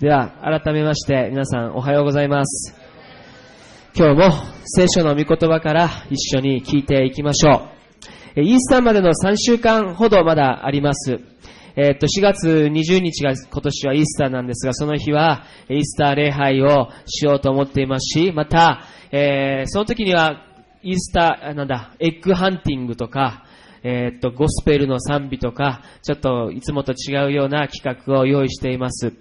では、改めまして皆さんおはようございます。今日も聖書の御言葉から一緒に聞いていきましょう。イースターまでの3週間ほどまだあります。えっと、4月20日が今年はイースターなんですが、その日はイースター礼拝をしようと思っていますし、また、えーその時にはイースター、なんだ、エッグハンティングとか、えーっと、ゴスペルの賛美とか、ちょっといつもと違うような企画を用意しています。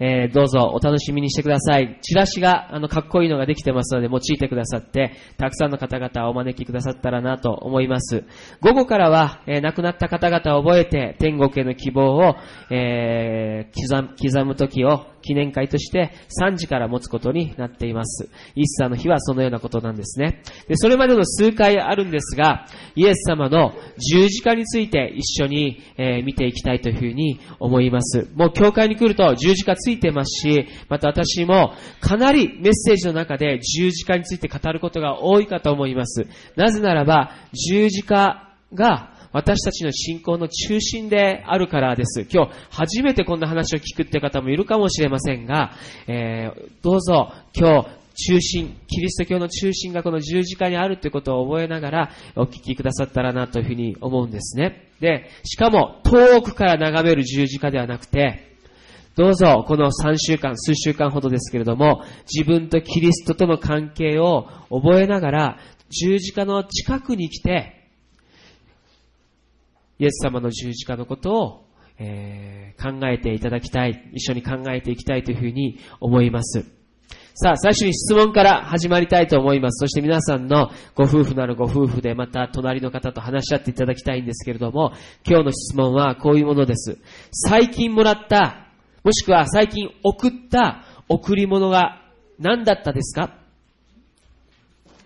えーどうぞお楽しみにしてください。チラシが、あの、かっこいいのができてますので、用いてくださって、たくさんの方々をお招きくださったらなと思います。午後からは、えー亡くなった方々を覚えて、天国への希望を、えー刻む、刻む時を記念会として3時から持つことになっています。イースターの日はそのようなことなんですね。で、それまでの数回あるんですが、イエス様の十字架について一緒に、えー見ていきたいというふうに思います。もう教会に来ると十字架ついてますし、また私もかなりメッセージの中で十字架について語ることが多いかと思います。なぜならば、十字架が私たちの信仰の中心であるからです。今日初めてこんな話を聞くって方もいるかもしれませんが、えーどうぞ今日中心、キリスト教の中心がこの十字架にあるということを覚えながらお聞きくださったらなというふうに思うんですね。で、しかも遠くから眺める十字架ではなくて、どうぞこの3週間、数週間ほどですけれども、自分とキリストとの関係を覚えながら、十字架の近くに来て、イエス様の十字架のことを、えー考えていただきたい、一緒に考えていきたいというふうに思います。さあ、最初に質問から始まりたいと思います。そして皆さんのご夫婦なるご夫婦で、また隣の方と話し合っていただきたいんですけれども、今日の質問はこういうものです。最近もらった、もしくは最近送った贈り物が何だったですか？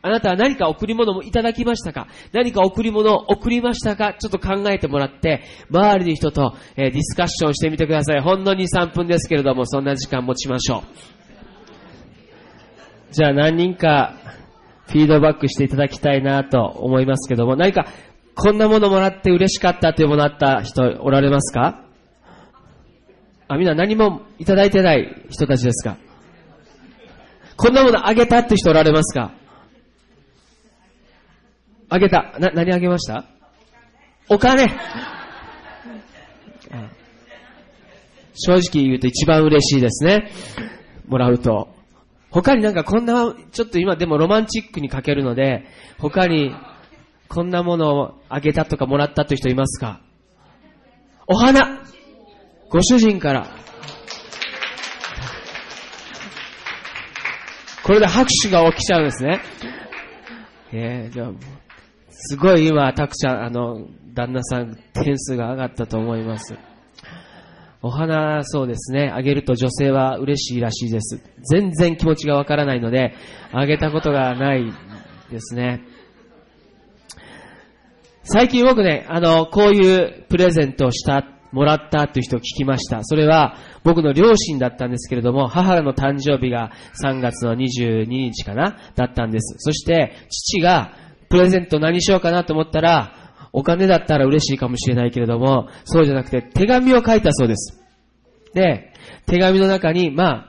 あなたは何か贈り物もいただきましたか？何か贈り物を送りましたか？ちょっと考えてもらって、周りの人と、えディスカッションしてみてください。ほんの2、3分ですけれども、そんな時間持ちましょう。じゃあ何人かフィードバックしていただきたいなと思いますけども、何かこんなものもらって嬉しかったというものあった人おられますか？あ、みんな何もいただいてない人たちですか？こんなものあげたって人おられますか？あげた。な、何あげました？お金。正直言うと一番嬉しいですね。もらうと。他になんかこんな、ちょっと今でもロマンチックに書けるので、他にこんなものをあげたとかもらったという人いますか？お花ご主人から。これで拍手が起きちゃうんですね。えー、じゃあ、すごい今、たくちゃん、あの、旦那さん、点数が上がったと思います。お花、そうですね。あげると女性は嬉しいらしいです。全然気持ちがわからないので、あげたことがないですね。最近僕ね、あの、こういうプレゼントをした、もらったという人を聞きました。それは僕の両親だったんですけれども、母の誕生日が3月の22日かなだったんです。そして、父がプレゼント何しようかなと思ったら、お金だったら嬉しいかもしれないけれども、そうじゃなくて手紙を書いたそうです。で、手紙の中に、まあ、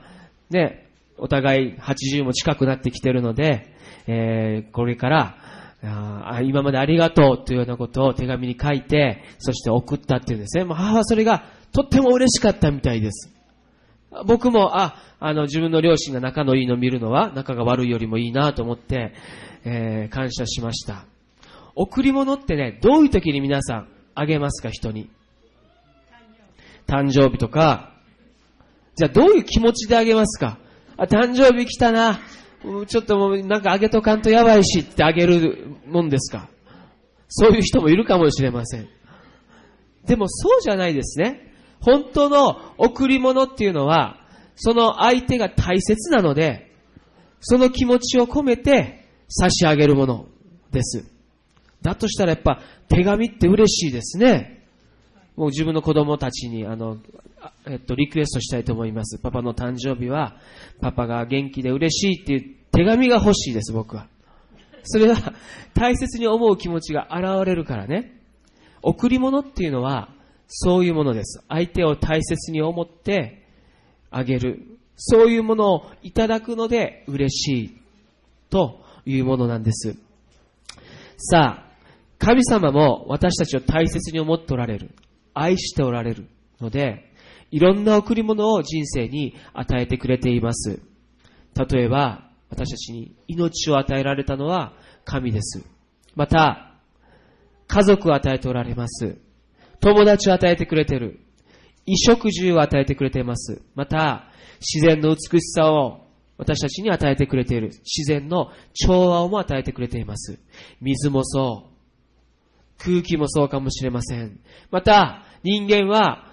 ね、お互い80も近くなってきてるので、えーこれから、あ今までありがとうというようなことを手紙に書いて、そして送ったっていうんですね。もう母はそれがとっても嬉しかったみたいです。僕も、あ、あの、自分の両親が仲のいいのを見るのは、仲が悪いよりもいいなと思って、えー感謝しました。贈り物ってね、どういう時に皆さんあげますか、人に？誕生日とか、じゃあどういう気持ちであげますか？あ、誕生日来たな。ちょっともうなんかあげとかんとやばいしってあげるもんですか？そういう人もいるかもしれません。でもそうじゃないですね。本当の贈り物っていうのは、その相手が大切なので、その気持ちを込めて差し上げるものです。だとしたらやっぱ手紙って嬉しいですね。もう自分の子供たちにあの、えっと、リクエストしたいと思います。パパの誕生日は、パパが元気で嬉しいっていう手紙が欲しいです、僕は。それは大切に思う気持ちが現れるからね。贈り物っていうのは、そういうものです。相手を大切に思って、あげる。そういうものをいただくので嬉しいというものなんです。さあ、神様も私たちを大切に思っておられる。愛しておられるので、いろんな贈り物を人生に与えてくれています。例えば、私たちに命を与えられたのは神です。また、家族を与えておられます。友達を与えてくれている。衣食住を与えてくれています。また、自然の美しさを私たちに与えてくれている。自然の調和をも与えてくれています。水もそう。空気もそうかもしれません。また、人間は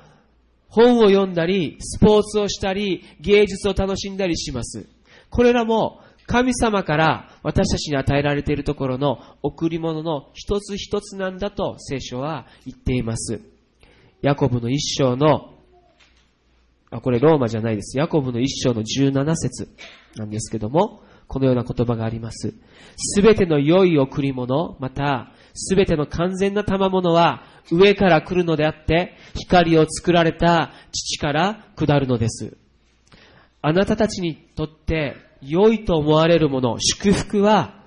本を読んだり、スポーツをしたり、芸術を楽しんだりします。これらも神様から私たちに与えられているところの贈り物の一つ一つなんだと聖書は言っています。ヤコブの一章の、あ、これローマじゃないです。ヤコブの一章の17節なんですけども、このような言葉があります。すべての良い贈り物、また、すべての完全な賜物は上から来るのであって、光を作られた父から下るのです。あなたたちにとって良いと思われるもの、祝福は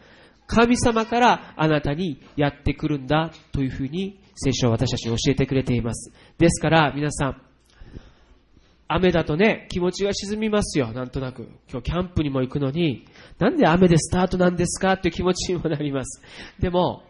神様からあなたにやってくるんだというふうに聖書は私たちに教えてくれています。ですから皆さん、雨だとね、気持ちが沈みますよ、なんとなく。今日キャンプにも行くのに、なんで雨でスタートなんですかっていう気持ちにもなります。でも、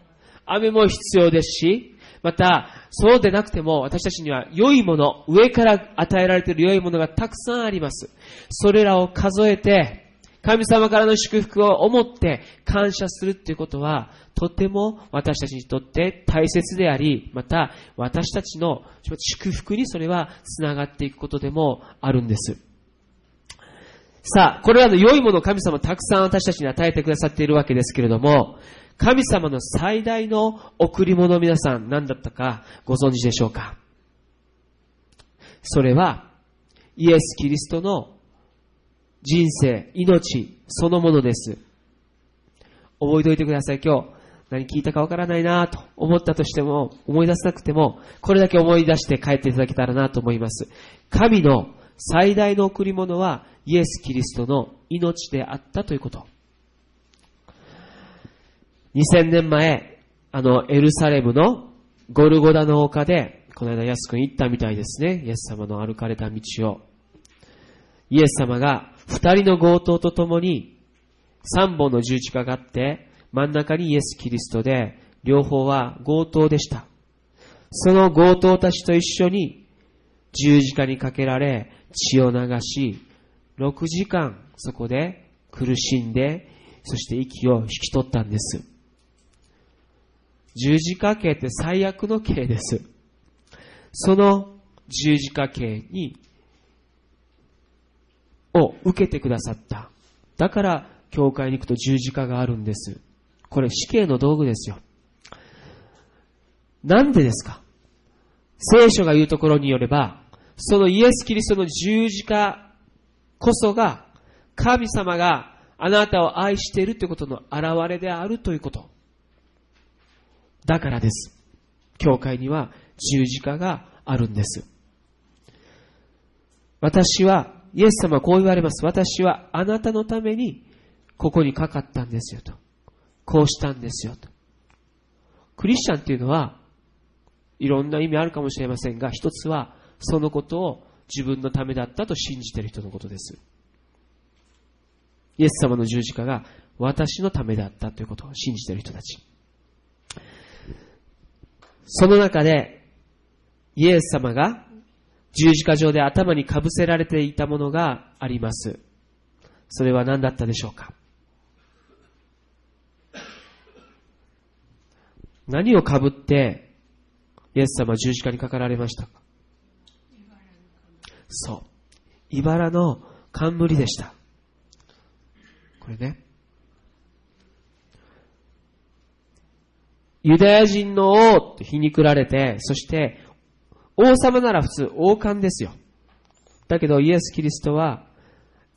雨も必要ですし、また、そうでなくても私たちには良いもの、上から与えられている良いものがたくさんあります。それらを数えて、神様からの祝福を思って感謝するっていうことは、とても私たちにとって大切であり、また私たちの祝福にそれは繋がっていくことでもあるんです。さあ、これらの良いものを神様たくさん私たちに与えてくださっているわけですけれども、神様の最大の贈り物皆さん何だったかご存知でしょうか？それは、イエス・キリストの人生、命、そのものです。覚えておいてください。今日、何聞いたかわからないなと思ったとしても、思い出せなくても、これだけ思い出して帰っていただけたらなと思います。神の最大の贈り物は、イエス・キリストの命であったということ。2000年前、あの、エルサレムのゴルゴダの丘で、この間安くん行ったみたいですね。イエス様の歩かれた道を。イエス様が二人の強盗と共に三本の十字架があって、真ん中にイエス・キリストで、両方は強盗でした。その強盗たちと一緒に十字架にかけられ、血を流し、6時間そこで苦しんで、そして息を引き取ったんです。十字架刑って最悪の刑です。その十字架刑にを受けてくださった。だから、教会に行くと十字架があるんです。これ死刑の道具ですよ。なんでですか？聖書が言うところによれば、そのイエス・キリストの十字架こそが、神様があなたを愛しているということの表れであるということ。だからです。教会には十字架があるんです。私はイエス様はこう言われます。私はあなたのためにここにかかったんですよと。こうしたんですよと。クリスチャンっていうのは、いろんな意味あるかもしれませんが、一つはそのことを自分のためだったと信じている人のことです。イエス様の十字架が私のためだったということを信じている人たち。その中で、イエス様が十字架上で頭にかぶせられていたものがあります。それは何だったでしょうか？何をかぶってイエス様は十字架にかかられましたか？そう。茨の冠でした。これね。ユダヤ人の王って皮肉られて、そして王様なら普通王冠ですよ。だけどイエス・キリストは、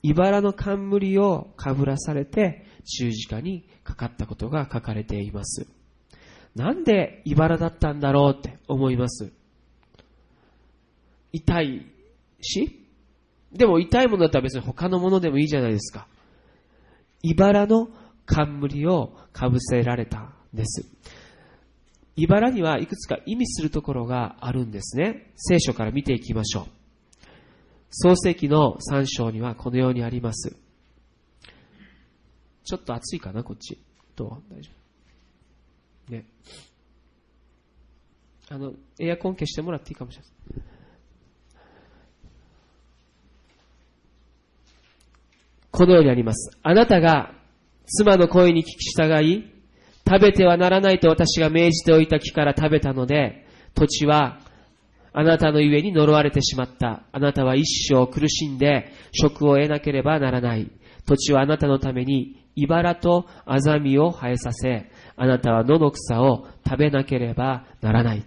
茨の冠をかぶらされて十字架にかかったことが書かれています。なんで茨だったんだろうって思います。痛いし、でも痛いものだったら別に他のものでもいいじゃないですか。茨の冠をかぶせられたんです。茨にはいくつか意味するところがあるんですね。聖書から見ていきましょう。創世記の3章にはこのようにあります。ちょっと暑いかな、こっち。どう？大丈夫。ね。あの、エアコン消してもらっていいかもしれない。このようにあります。あなたが妻の声に聞き従い、食べてはならないと私が命じておいた木から食べたので、土地はあなたのゆえに呪われてしまった。あなたは一生苦しんで食を得なければならない。土地はあなたのために茨とアザミを生えさせ、あなたは野の草を食べなければならない。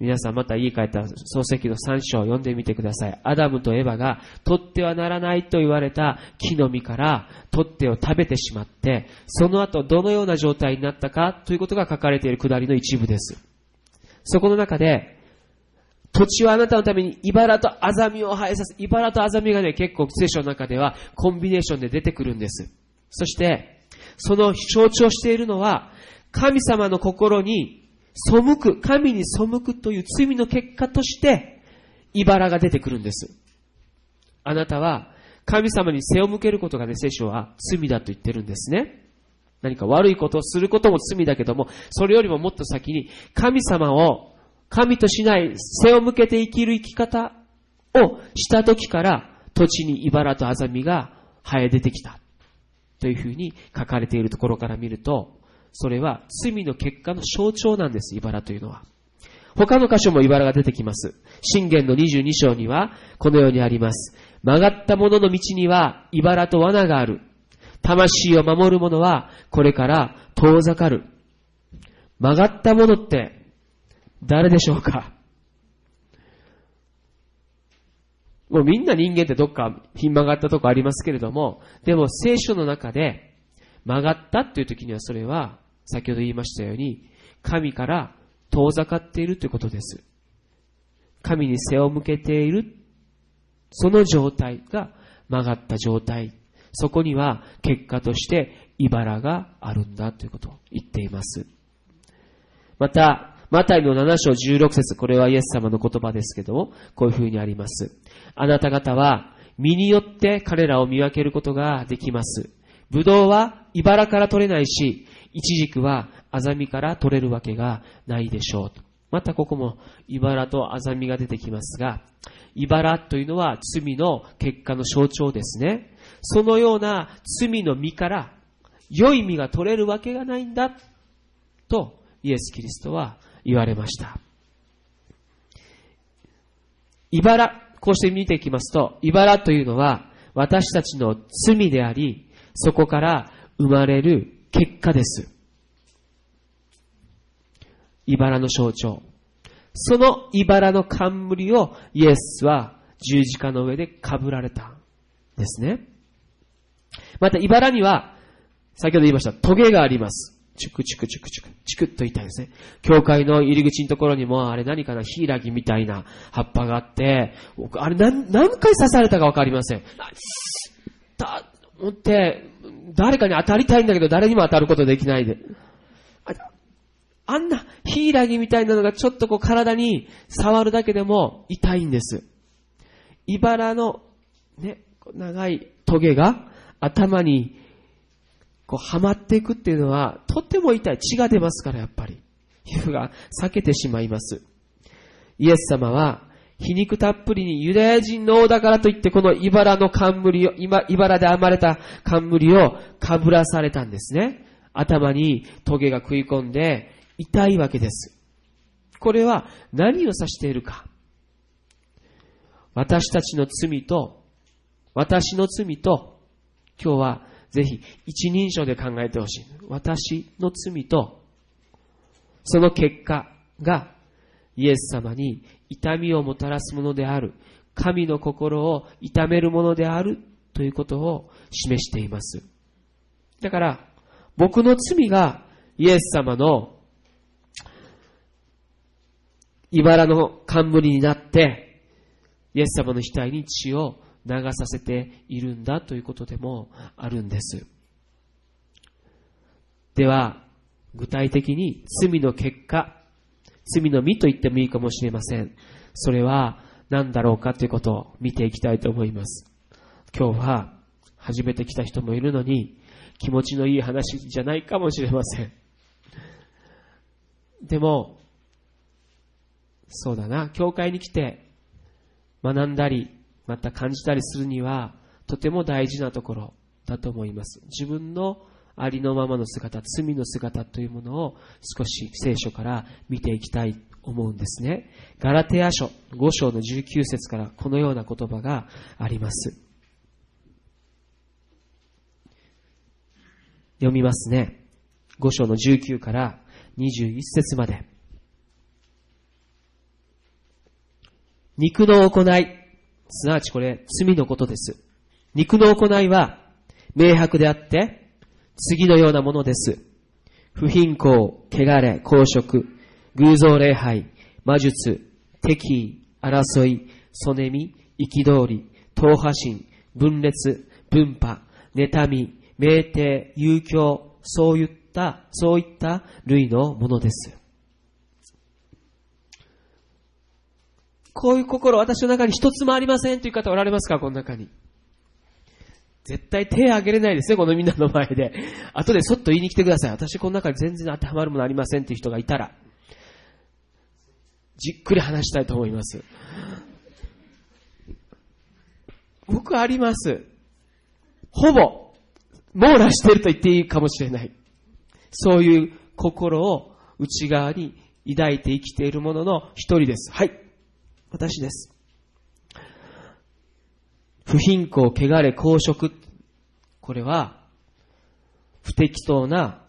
皆さんまた家帰った漱石の3章を読んでみてください。アダムとエヴァが取ってはならないと言われた木の実から取ってを食べてしまって、その後どのような状態になったかということが書かれているくだりの一部です。そこの中で、土地はあなたのために茨とアザミを生えさせ、茨とアザミがね、結構聖書の中ではコンビネーションで出てくるんです。そして、その象徴しているのは、神様の心に背く、神に背くという罪の結果として、茨が出てくるんです。あなたは、神様に背を向けることがね、聖書は罪だと言ってるんですね。何か悪いことをすることも罪だけども、それよりももっと先に、神様を神としない背を向けて生きる生き方をした時から、土地に茨とアザミが生え出てきた。というふうに書かれているところから見ると、それは罪の結果の象徴なんです、茨というのは。他の箇所も茨が出てきます。信玄の22章には、このようにあります。曲がった者の道には、茨と罠がある。魂を守る者は、これから遠ざかる。曲がった者って、誰でしょうか？もうみんな人間ってどっかひん曲がったとこありますけれども、でも聖書の中で曲がったっていう時にはそれは先ほど言いましたように、神から遠ざかっているということです。神に背を向けている、その状態が曲がった状態。そこには結果として茨があるんだということを言っています。また、マタイの7章16節これはイエス様の言葉ですけども、こういう風にあります。あなた方は、身によって彼らを見分けることができます。ブドウは茨から取れないし、イチジクはアザミから取れるわけがないでしょう。またここも茨とアザミが出てきますが、茨というのは罪の結果の象徴ですね。そのような罪の実から良い実が取れるわけがないんだとイエス・キリストは言われました。茨、こうして見ていきますと、茨というのは私たちの罪であり、そこから生まれる結果です。茨の象徴。その茨の冠をイエスは十字架の上で被られたですね。また茨には、先ほど言いました、トゲがあります。チュクチュクチュクチュク、チクッと痛いですね。教会の入り口のところにも、あれ何かな、ヒイラギみたいな葉っぱがあって、あれ何何回刺されたかわかりません。た、って、誰かに当たりたいんだけど、誰にも当たることできないで。あんな、ヒイラギみたいなのがちょっとこう体に触るだけでも痛いんです。茨の、ね、長いトゲが頭にこうはまっていくっていうのは、とっても痛い。血が出ますから、やっぱり。皮膚が裂けてしまいます。イエス様は、皮肉たっぷりにユダヤ人の王だからといって、この茨の冠を、茨で編まれた冠をかぶらされたんですね。頭にトゲが食い込んで痛いわけです。これは何を指しているか。私たちの罪と、私の罪と、今日はぜひ一人称で考えてほしい。私の罪と、その結果がイエス様に痛みをもたらすものである。神の心を痛めるものであるということを示しています。だから、僕の罪がイエス様の茨の冠になって、イエス様の額に血を流させているんだということでもあるんです。では、具体的に罪の結果、罪の実と言ってもいいかもしれません。それは何だろうかということを見ていきたいと思います。今日は初めて来た人もいるのに気持ちのいい話じゃないかもしれません。でも、そうだな、教会に来て学んだり、また感じたりするには、とても大事なところだと思います。自分のありのままの姿、罪の姿というものを少し聖書から見ていきたいと思うんですね。ガラテヤ書5章の19節からこのような言葉があります。読みますね。5章の19から21節まで。肉の行い、すなわちこれ罪のことです。肉の行いは明白であって、次のようなものです。不貧困、汚れ、公職、偶像礼拝、魔術、敵意、争い、そねみ、憤り、党派心、分裂、分派、妬み、酩酊、遊興、そういった、そういった類のものです。こういう心、私の中に一つもありませんという方おられますか？この中に。絶対手を挙げれないですね、このみんなの前で。後でそっと言いに来てください。私この中に全然当てはまるものありませんっていう人がいたら、じっくり話したいと思います。僕あります。ほぼ、網羅してると言っていいかもしれない。そういう心を内側に抱いて生きているものの一人です。はい。私です。不貧困、汚れ、公職。これは、不適当な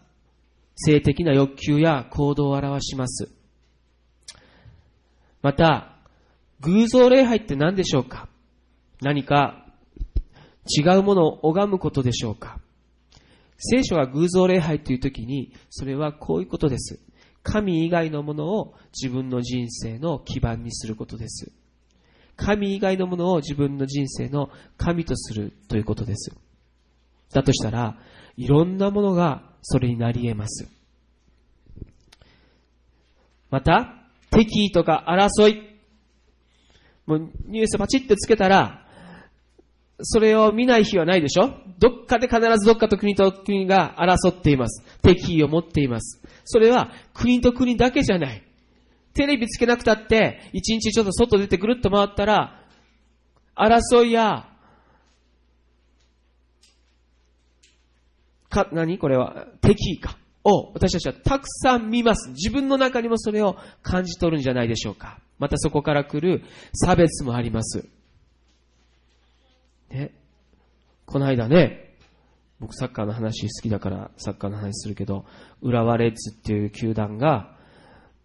性的な欲求や行動を表します。また、偶像礼拝って何でしょうか？何か違うものを拝むことでしょうか？聖書が偶像礼拝という時に、それはこういうことです。神以外のものを自分の人生の基盤にすることです。神以外のものを自分の人生の神とするということです。だとしたら、いろんなものがそれになり得ます。また、敵意とか争い。もうニュースパチッとつけたら、それを見ない日はないでしょ？どっかで必ずどっかと国と国が争っています。敵意を持っています。それは国と国だけじゃない。テレビつけなくたって、一日ちょっと外出てぐるっと回ったら、争いや、か、何？これは、敵か。を私たちはたくさん見ます。自分の中にもそれを感じ取るんじゃないでしょうか。またそこから来る差別もあります。ね。この間ね、僕サッカーの話好きだからサッカーの話するけど、浦和レッズっていう球団が、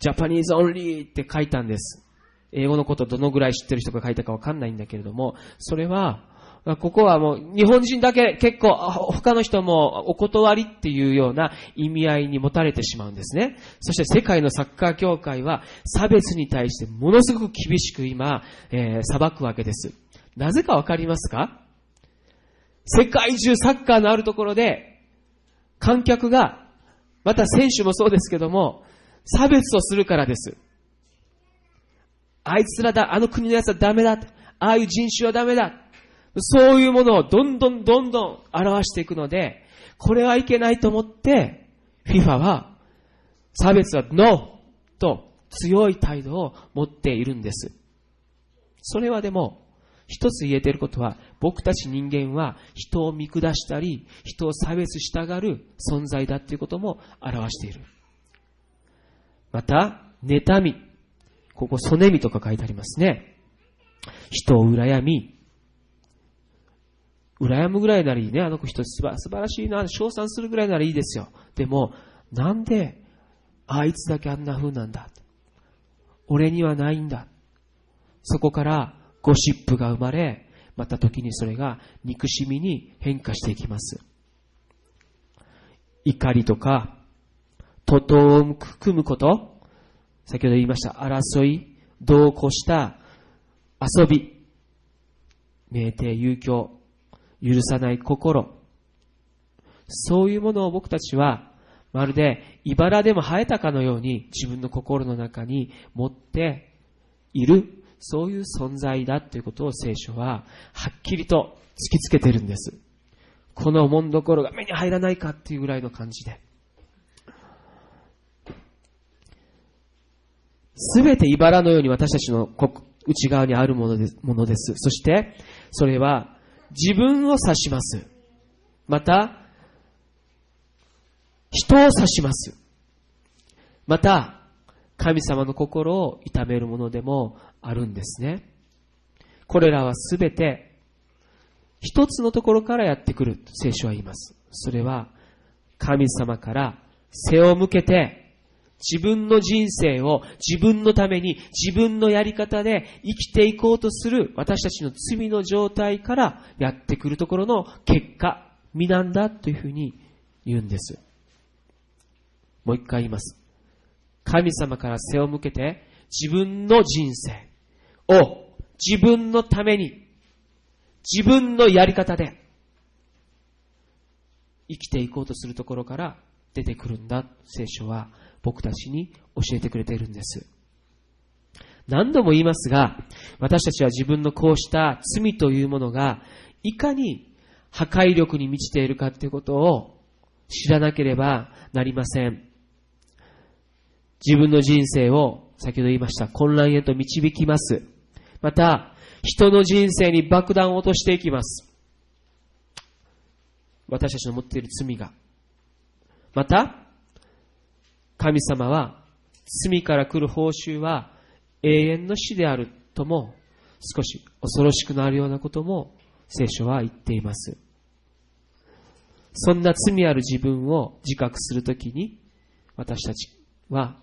Japanese Only って書いたんです。英語のことどのぐらい知ってる人が書いたかわかんないんだけれども、それは、ここはもう日本人だけ結構他の人もお断りっていうような意味合いに持たれてしまうんですね。そして世界のサッカー協会は差別に対してものすごく厳しく今、えー、裁くわけです。なぜかわかりますか？世界中サッカーのあるところで観客が、また選手もそうですけども、差別をするからです。あいつらだ、あの国のやつはダメだ。ああいう人種はダメだ。そういうものをどんどんどんどん表していくので、これはいけないと思って、FIFA は差別は NO と強い態度を持っているんです。それはでも、一つ言えていることは、僕たち人間は人を見下したり、人を差別したがる存在だということも表している。また、妬み。ここ、そねみとか書いてありますね。人を羨み、羨むぐらいならいいね。あの子人素晴らしいな。称賛するぐらいならいいですよ。でも、なんで、あいつだけあんな風なんだ。俺にはないんだ。そこからゴシップが生まれ、また時にそれが憎しみに変化していきます。怒りとか、徒党を組むこと、先ほど言いました、争い、同行した遊び、酩酊、遊興、許さない心、そういうものを僕たちは、まるで茨でも生えたかのように自分の心の中に持っている、そういう存在だということを聖書ははっきりと突きつけてるんです。このもんどころが目に入らないかっていうぐらいの感じで。すべて茨のように私たちの内側にあるものです。ものですそして、それは自分を指します。また、人を指します。また、神様の心を痛めるものでもあるんですね。これらはすべて一つのところからやってくる聖書は言います。それは神様から背を向けて自分の人生を自分のために自分のやり方で生きていこうとする私たちの罪の状態からやってくるところの結果、身なんだというふうに言うんです。もう一回言います。神様から背を向けて自分の人生を自分のために自分のやり方で生きていこうとするところから出てくるんだ聖書は僕たちに教えてくれているんです。何度も言いますが、私たちは自分のこうした罪というものが、いかに破壊力に満ちているかということを知らなければなりません。自分の人生を、先ほど言いました、混乱へと導きます。また、人の人生に爆弾を落としていきます。私たちの持っている罪が。また、神様は罪から来る報酬は永遠の死であるとも少し恐ろしくなるようなことも聖書は言っています。そんな罪ある自分を自覚するときに私たちは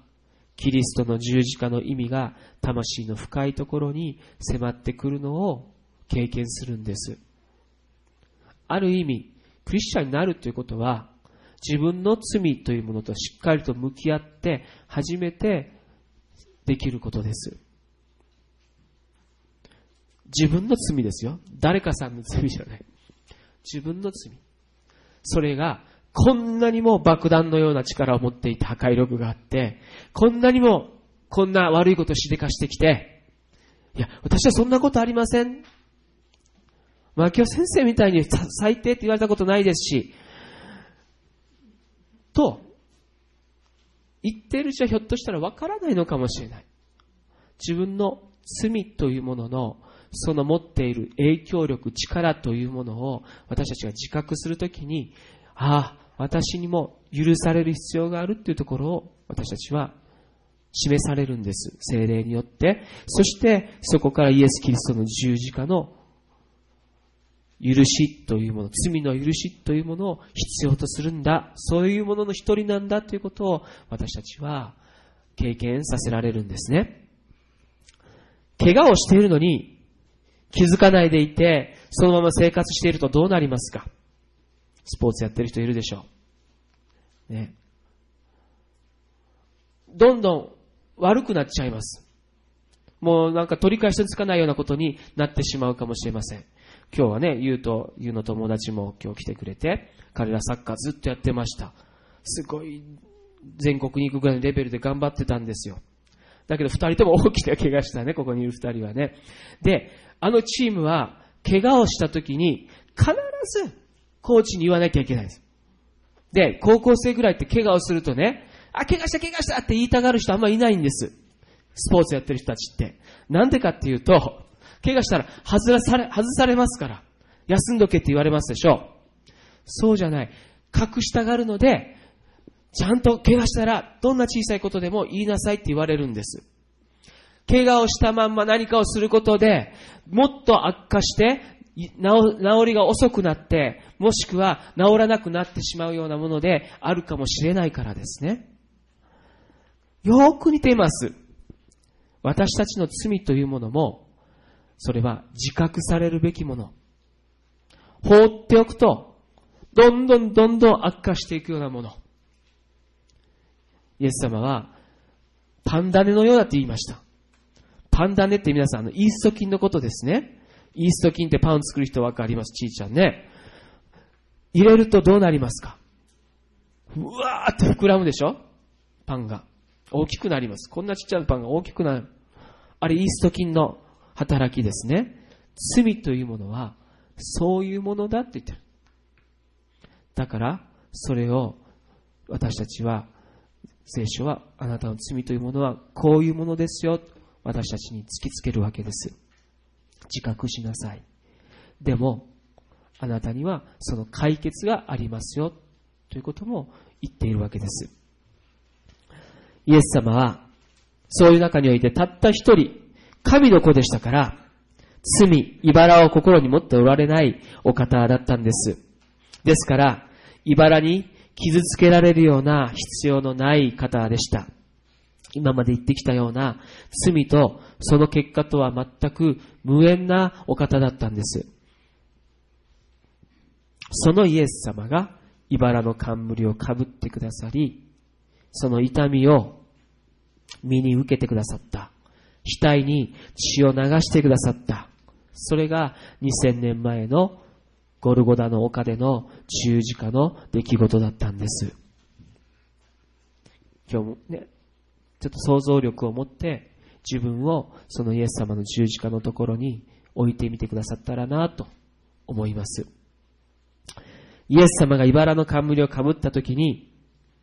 キリストの十字架の意味が魂の深いところに迫ってくるのを経験するんです。ある意味、クリスチャンになるということは自分の罪というものとしっかりと向き合って初めてできることです。自分の罪ですよ。誰かさんの罪じゃない。自分の罪。それが、こんなにも爆弾のような力を持っていて破壊力があって、こんなにもこんな悪いことをしでかしてきて、いや、私はそんなことありません。まあ今日先生みたいに最低って言われたことないですし、と言っているうちはひょっとしたらわからないのかもしれない。自分の罪というもののその持っている影響力、力というものを私たちが自覚するときに、ああ、私にも許される必要があるというところを私たちは示されるんです。精霊によって。そしてそこからイエス・キリストの十字架の許しというもの、罪の許しというものを必要とするんだ。そういうものの一人なんだということを私たちは経験させられるんですね。怪我をしているのに気づかないでいて、そのまま生活しているとどうなりますか？スポーツやってる人いるでしょう。ね。どんどん悪くなっちゃいます。もうなんか取り返しのつかないようなことになってしまうかもしれません。今日はね、ゆうと、ゆうの友達も今日来てくれて、彼らサッカーずっとやってました。すごい、全国に行くぐらいのレベルで頑張ってたんですよ。だけど二人とも大きな怪我したね、ここにいる二人はね。で、あのチームは、怪我をした時に、必ず、コーチに言わなきゃいけないです。で、高校生ぐらいって怪我をするとね、あ、怪我した怪我したって言いたがる人あんまいないんです。スポーツやってる人たちって。なんでかっていうと、怪我したら外され、外されますから。休んどけって言われますでしょう。そうじゃない。隠したがるので、ちゃんと怪我したら、どんな小さいことでも言いなさいって言われるんです。怪我をしたまんま何かをすることで、もっと悪化して、治りが遅くなって、もしくは治らなくなってしまうようなものであるかもしれないからですね。よーく似ています。私たちの罪というものも、それは自覚されるべきもの。放っておくと、どんどんどんどん悪化していくようなもの。イエス様は、パンダネのようだって言いました。パンダネって皆さん、あの、イースト菌のことですね。イースト菌ってパン作る人わかります？ちいちゃんね。入れるとどうなりますか？うわーって膨らむでしょ？パンが。大きくなります。こんなちっちゃなパンが大きくなる。あれイースト菌の働きですね。罪というものは、そういうものだって言ってる。だから、それを私たちは、聖書はあなたの罪というものはこういうものですよ。私たちに突きつけるわけです。自覚しなさい。でも、あなたにはその解決がありますよ。ということも言っているわけです。イエス様は、そういう中においてたった一人、神の子でしたから、罪、茨を心に持っておられないお方だったんです。ですから、茨に傷つけられるような必要のない方でした。今まで言ってきたような罪とその結果とは全く無縁なお方だったんです。そのイエス様が茨の冠をかぶってくださり、その痛みを身に受けてくださった。額に血を流してくださった。それが2000年前のゴルゴダの丘での十字架の出来事だったんです。今日もね、ちょっと想像力を持って自分をそのイエス様の十字架のところに置いてみてくださったらなと思います。イエス様が茨の冠をかぶった時に、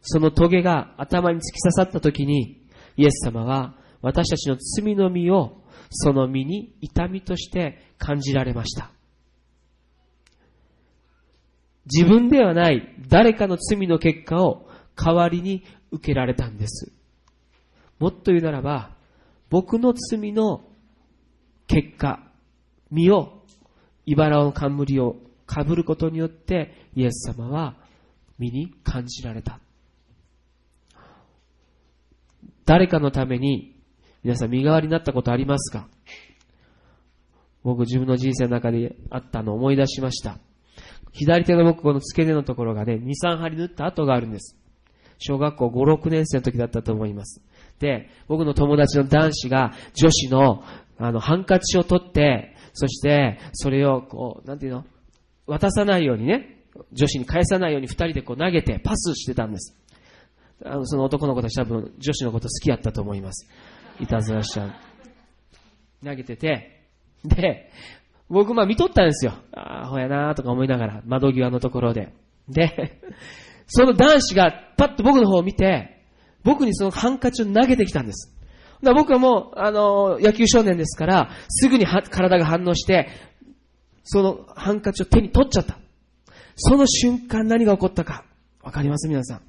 その棘が頭に突き刺さった時に、イエス様は私たちの罪の実をその身に痛みとして感じられました。自分ではない誰かの罪の結果を代わりに受けられたんです。もっと言うならば、僕の罪の結果、身を、茨の冠を被ることによって、イエス様は身に感じられた。誰かのために、皆さん身代わりになったことありますか？僕自分の人生の中であったのを思い出しました。左手の僕この付け根のところがね、2、3針縫った跡があるんです。小学校5、6年生の時だったと思います。で、僕の友達の男子が女子のあのハンカチを取って、そしてそれをこう、なんていうの？渡さないようにね、女子に返さないように二人でこう投げてパスしてたんです。あのその男の子たち多分女子のこと好きやったと思います。いたずらしちゃう。投げてて、で、僕まあ見とったんですよ。ああ、ほやなーとか思いながら、窓際のところで。で、その男子がパッと僕の方を見て、僕にそのハンカチを投げてきたんです。だ僕はもう、あのー、野球少年ですから、すぐに体が反応して、そのハンカチを手に取っちゃった。その瞬間何が起こったか、わかります？皆さん。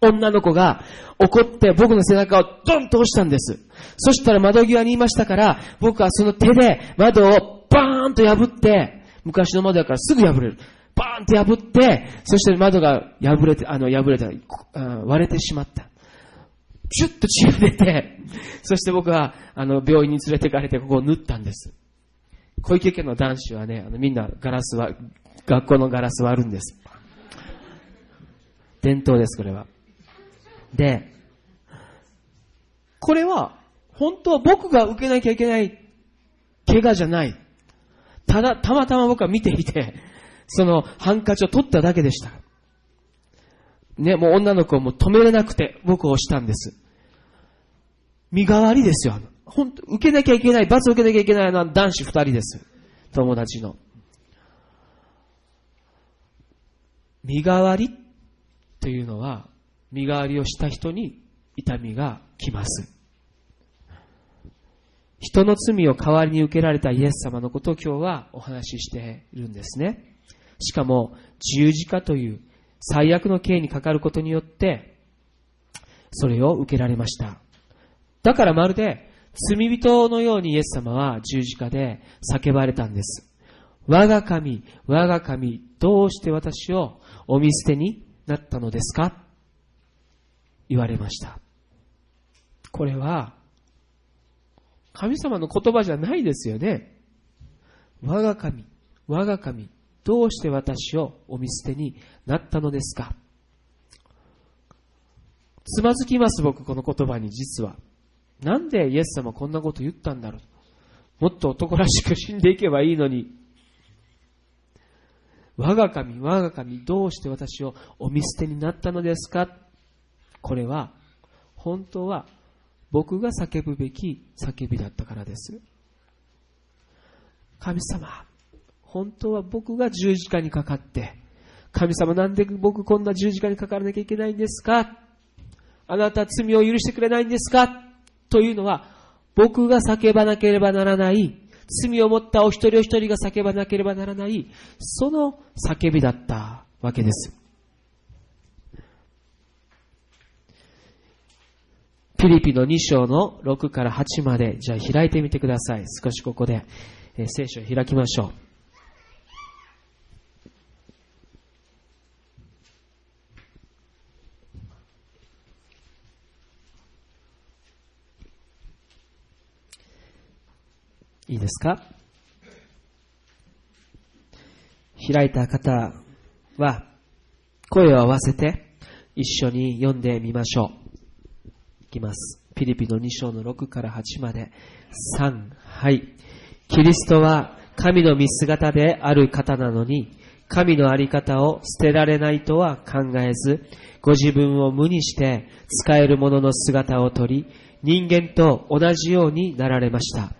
女の子が怒って僕の背中をドンと押したんです。そしたら窓際にいましたから、僕はその手で窓をバーンと破って、昔の窓だからすぐ破れる。バーンって破って、そして窓が破れて、あの、破れた、割れてしまった。チュッと血が出て、そして僕は、あの、病院に連れてかれてここを縫ったんです。小池家の男子はね、あの、みんなガラスは、学校のガラス割るんです。伝統です、これは。で、これは、本当は僕が受けなきゃいけない怪我じゃない。ただ、たまたま僕は見ていて、そのハンカチを取っただけでした。ね、もう女の子をもう止めれなくて僕を押したんです。身代わりですよ。本当受けなきゃいけない、罰を受けなきゃいけないのは男子二人です。友達の。身代わりというのは、身代わりをした人に痛みが来ます。人の罪を代わりに受けられたイエス様のことを今日はお話ししているんですね。しかも十字架という最悪の刑にかかることによってそれを受けられました。だからまるで罪人のようにイエス様は十字架で叫ばれたんです。我が神、我が神、どうして私をお見捨てになったのですか？言われました。これは神様の言葉じゃないですよね。我が神、我が神、どうして私をお見捨てになったのですか？つまずきます、僕、この言葉に実は。なんでイエス様こんなこと言ったんだろうもっと男らしく死んでいけばいいのに、我が神、我が神、どうして私をお見捨てになったのですか？これは、本当は僕が叫ぶべき叫びだったからです。神様、本当は僕が十字架にかかって、神様なんで僕こんな十字架にかからなきゃいけないんですか？あなた罪を許してくれないんですか？というのは、僕が叫ばなければならない、罪を持ったお一人お一人が叫ばなければならない、その叫びだったわけです。ピリピの2章の6から8まで、じゃあ開いてみてください。少しここで、えー、聖書を開きましょう。いいですか？開いた方は声を合わせて一緒に読んでみましょう。いきます。ピリピの2章の6から8まで。3、はい。キリストは神の見姿である方なのに、神のあり方を捨てられないとは考えず、ご自分を無にして使えるものの姿をとり、人間と同じようになられました。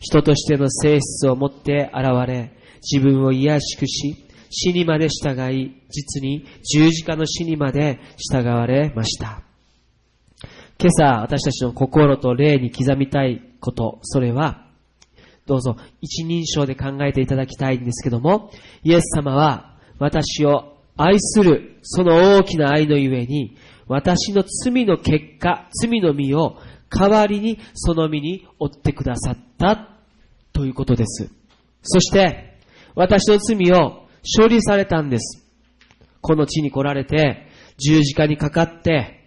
人としての性質を持って現れ、自分を癒しくし、死にまで従い、実に十字架の死にまで従われました。今朝、私たちの心と霊に刻みたいこと、それは、どうぞ一人称で考えていただきたいんですけども、イエス様は私を愛する、その大きな愛のゆえに、私の罪の結果、罪の身を代わりにその身に追ってくださったということです。そして、私の罪を処理されたんです。この地に来られて、十字架にかかって、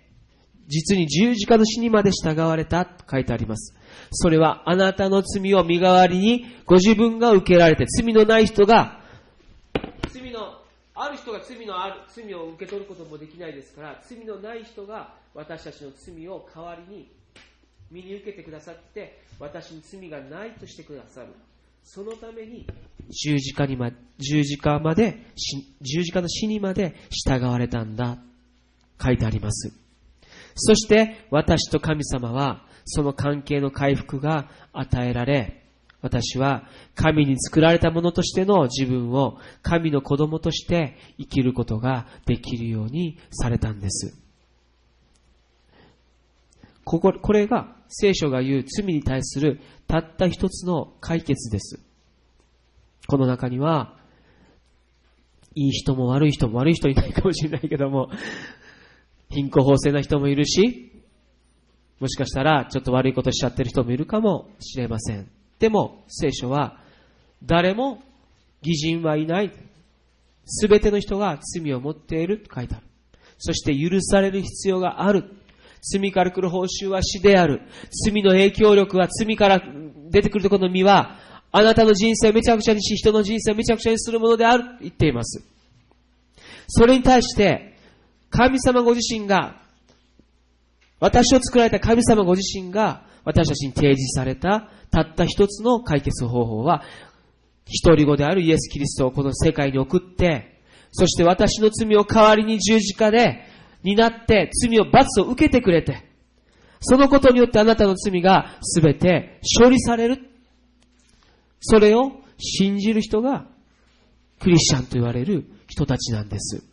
実に十字架の死にまで従われたと書いてあります。それはあなたの罪を身代わりにご自分が受けられて、罪のない人が、罪の、ある人が罪のある、罪を受け取ることもできないですから、罪のない人が私たちの罪を代わりに身に受けてくださって私に罪がないとしてくださる。そのために十字架にま十字架まで十字架の死にまで従われたんだ。書いてあります。そして私と神様はその関係の回復が与えられ私は神に作られたものとしての自分を神の子供として生きることができるようにされたんです。ここ、これが聖書が言う罪に対するたった一つの解決です。この中には、いい人も悪い人も悪い人いないかもしれないけども、貧困法制な人もいるし、もしかしたらちょっと悪いことしちゃってる人もいるかもしれません。でも、聖書は、誰も偽人はいない。すべての人が罪を持っていると書いてある。そして許される必要がある。罪から来る報酬は死である。罪の影響力は罪から出てくるところの身は、あなたの人生をめちゃくちゃにし、人の人生をめちゃくちゃにするものであると言っています。それに対して、神様ご自身が、私を作られた神様ご自身が、私たちに提示された、たった一つの解決方法は、一人子であるイエス・キリストをこの世界に送って、そして私の罪を代わりに十字架でになって罪を罰を受けてくれて、そのことによってあなたの罪が全て処理される。それを信じる人がクリスチャンと言われる人たちなんです。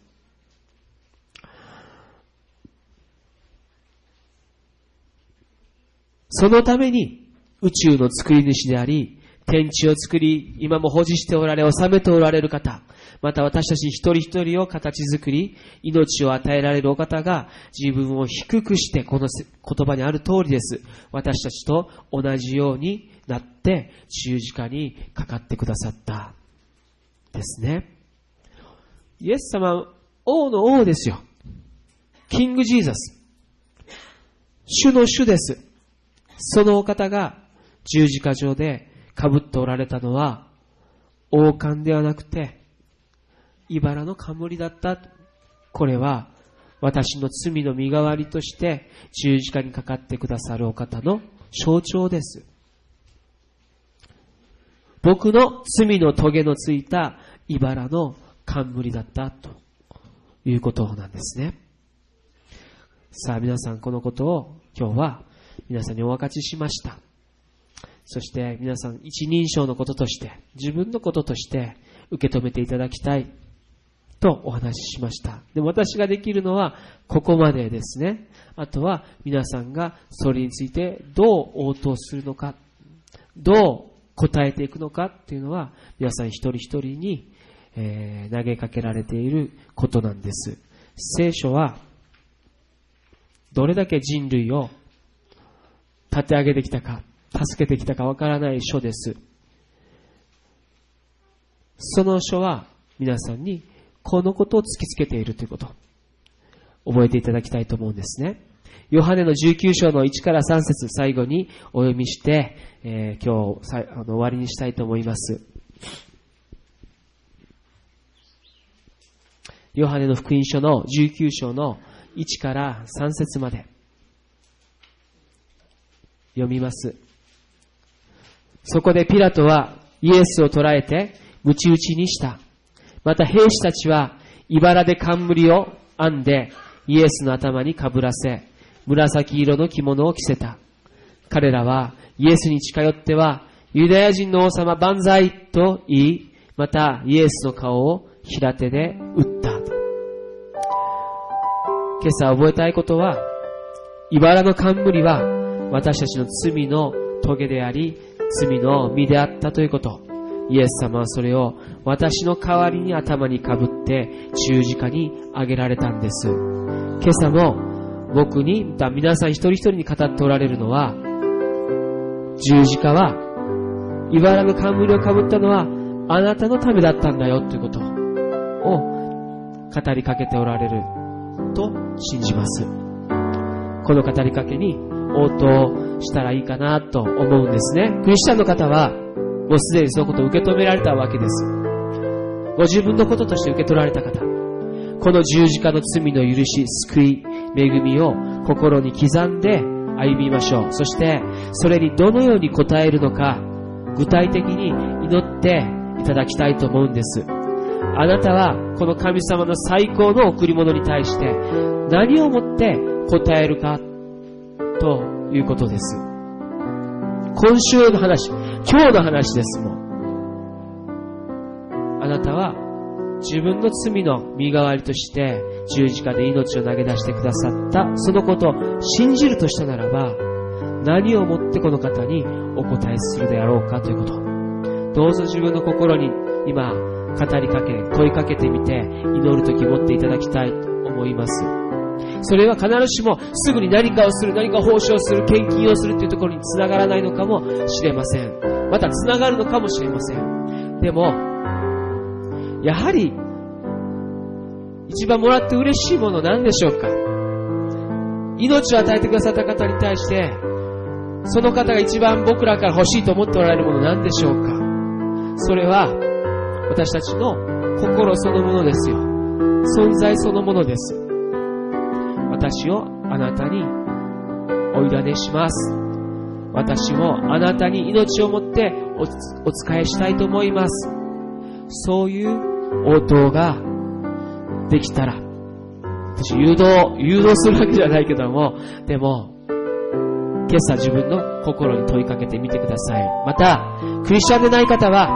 そのために宇宙の作り主であり、天地を作り、今も保持しておられ、治めておられる方、また私たち一人一人を形作り、命を与えられるお方が自分を低くして、この言葉にある通りです。私たちと同じようになって十字架にかかってくださったですね。イエス様、王の王ですよ。キングジーザス。主の主です。そのお方が十字架上で被っておられたのは王冠ではなくて茨の冠だった。これは私の罪の身代わりとして十字架にかかってくださるお方の象徴です。僕の罪の棘のついた茨の冠だったということなんですね。さあ皆さんこのことを今日は皆さんにお分かちしました。そして皆さん一人称のこととして自分のこととして受け止めていただきたいとお話ししました。で私ができるのはここまでですね。あとは皆さんがそれについてどう応答するのか、どう答えていくのかっていうのは皆さん一人一人に、えー、投げかけられていることなんです。聖書はどれだけ人類を立て上げてきたか、助けてきたかわからない書です。その書は皆さんにこのことを突きつけているということ。覚えていただきたいと思うんですね。ヨハネの19章の1から3節最後にお読みして、えー、今日あの終わりにしたいと思います。ヨハネの福音書の19章の1から3節まで読みます。そこでピラトはイエスを捕らえて、ムチ打ちにした。また兵士たちは、茨で冠を編んで、イエスの頭にかぶらせ、紫色の着物を着せた。彼らは、イエスに近寄っては、ユダヤ人の王様万歳と言い、またイエスの顔を平手で打った。今朝覚えたいことは、茨の冠は私たちの罪の棘であり、罪の身であったということ。イエス様はそれを私の代わりに頭にかぶって十字架にあげられたんです。今朝も僕に、皆さん一人一人に語っておられるのは、十字架は、茨の冠をかぶったのはあなたのためだったんだよということを語りかけておられると信じます。この語りかけに応答したらいいかなと思うんですね。クリスチャンの方は、もうすでにそのことを受け止められたわけです。ご自分のこととして受け取られた方、この十字架の罪の許し、救い、恵みを心に刻んで歩みましょう。そして、それにどのように応えるのか、具体的に祈っていただきたいと思うんです。あなたはこの神様の最高の贈り物に対して何をもって答えるかということです。今週の話、今日の話ですもん。あなたは自分の罪の身代わりとして十字架で命を投げ出してくださったそのことを信じるとしたならば何をもってこの方にお答えするであろうかということ。どうぞ自分の心に今語りかけ、問いかけてみて祈るとき持っていただきたいと思います。それは必ずしもすぐに何かをする、何か奉仕をする、献金をするというところにつながらないのかもしれません。またつながるのかもしれません。でも、やはり、一番もらって嬉しいもの何でしょうか命を与えてくださった方に対して、その方が一番僕らから欲しいと思っておられるもの何でしょうかそれは、私たちの心そのものですよ。存在そのものです。私をあなたにお委ねします。私もあなたに命をもっておお仕えしたいと思います。そういう応答ができたら、私誘導、誘導するわけじゃないけども、でも、今朝自分の心に問いかけてみてください。また、クリスチャンでない方は、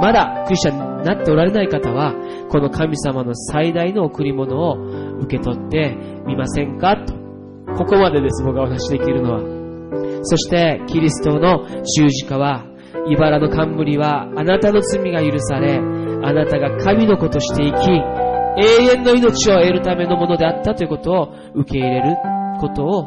まだクリスチャンになっておられない方は、この神様の最大の贈り物を受け取ってみませんか？と。ここまでです、僕がお話しできるのは。そして、キリストの十字架は、茨の冠はあなたの罪が許され、あなたが神の子として生き、永遠の命を得るためのものであったということを受け入れることを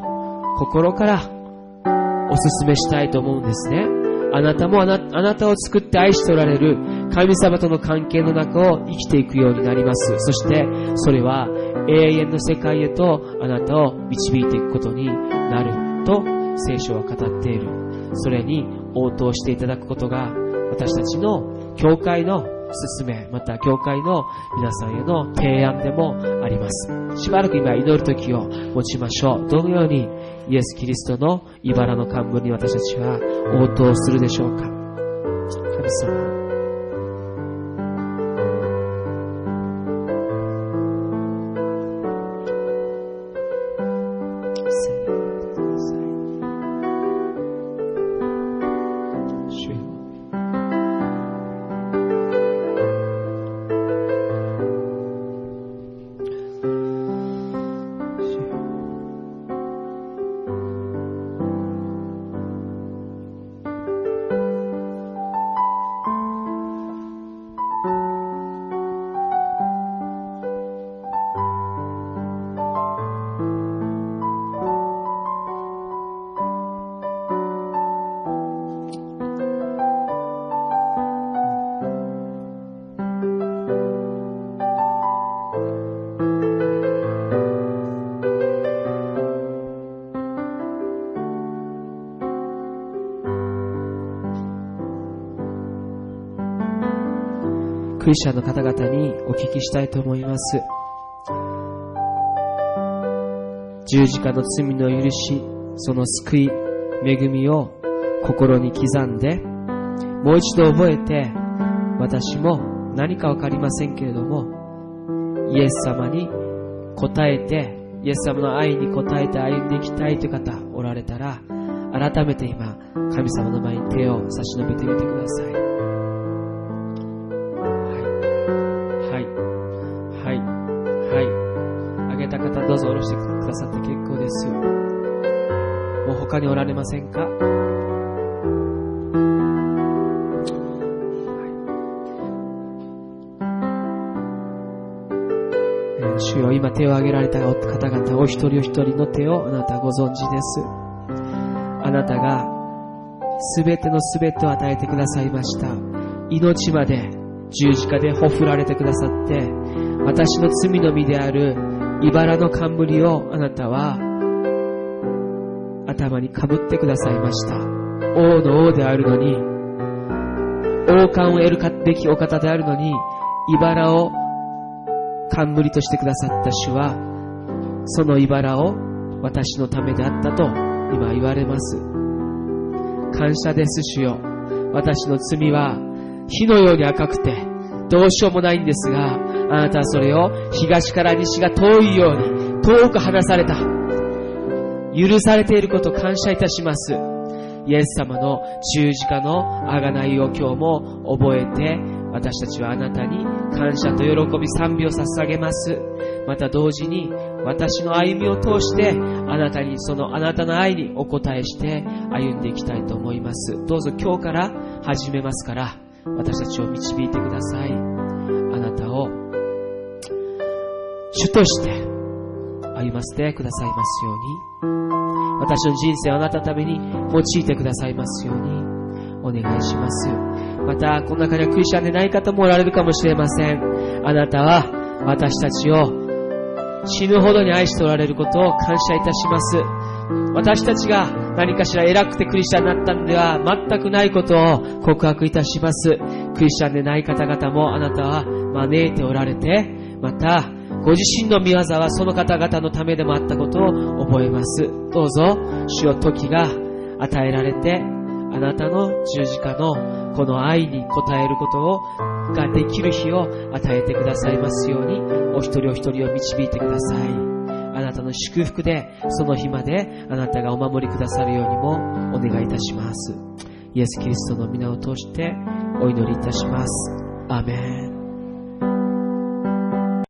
心からお勧めしたいと思うんですね。あなたもあなあなたを作って愛しておられる神様との関係の中を生きていくようになります。そしてそれは永遠の世界へとあなたを導いていくことになると聖書は語っている。それに応答していただくことが私たちの教会の勧め、また教会の皆さんへの提案でもあります。しばらく今祈る時を持ちましょう。どのようにイエス・キリストの茨の冠に私たちは応答するでしょうか。神様。リスチャンの方々にお聞きしたいと思います。十字架の罪の許し、その救い、恵みを心に刻んで、もう一度覚えて、私も何かわかりませんけれども、イエス様に応えて、イエス様の愛に応えて歩んでいきたいという方おられたら、改めて今、神様の前に手を差し伸べてみてくださ。い。他におられませんか？えー主よ、今手を挙げられた方々、お一人お一人の手をあなたご存知です。あなたがすべてのすべてを与えてくださいました。命まで十字架でほふられてくださって、私の罪の身である茨の冠をあなたは頭にかぶってくださいました。王の王であるのに、王冠を得るべきお方であるのに、茨を冠としてくださった主は、その茨を私のためであったと今言われます。感謝です、主よ。私の罪は火のように赤くて、どうしようもないんですが、あなたはそれを東から西が遠いように遠く離された。許されていることを感謝いたします。イエス様の十字架の贖いを今日も覚えて、私たちはあなたに感謝と喜び賛美を捧げます。また同時に私の歩みを通してあなたにそのあなたの愛にお答えして歩んでいきたいと思います。どうぞ今日から始めますから私たちを導いてください。あなたを主として歩ませてくださいますように。私の人生をあなたのために用いてくださいますようにお願いします。また、この中にはクリスチャンでない方もおられるかもしれません。あなたは私たちを死ぬほどに愛しておられることを感謝いたします。私たちが何かしら偉くてクリスチャンになったのでは全くないことを告白いたします。クリスチャンでない方々もあなたは招いておられて、また、ご自身の見業はその方々のためでもあったことを覚えます。どうぞ、主よ時が与えられて、あなたの十字架のこの愛に応えることをができる日を与えてくださいますように、お一人お一人を導いてください。あなたの祝福で、その日まであなたがお守りくださるようにもお願いいたします。イエス・キリストの皆を通してお祈りいたします。アメン。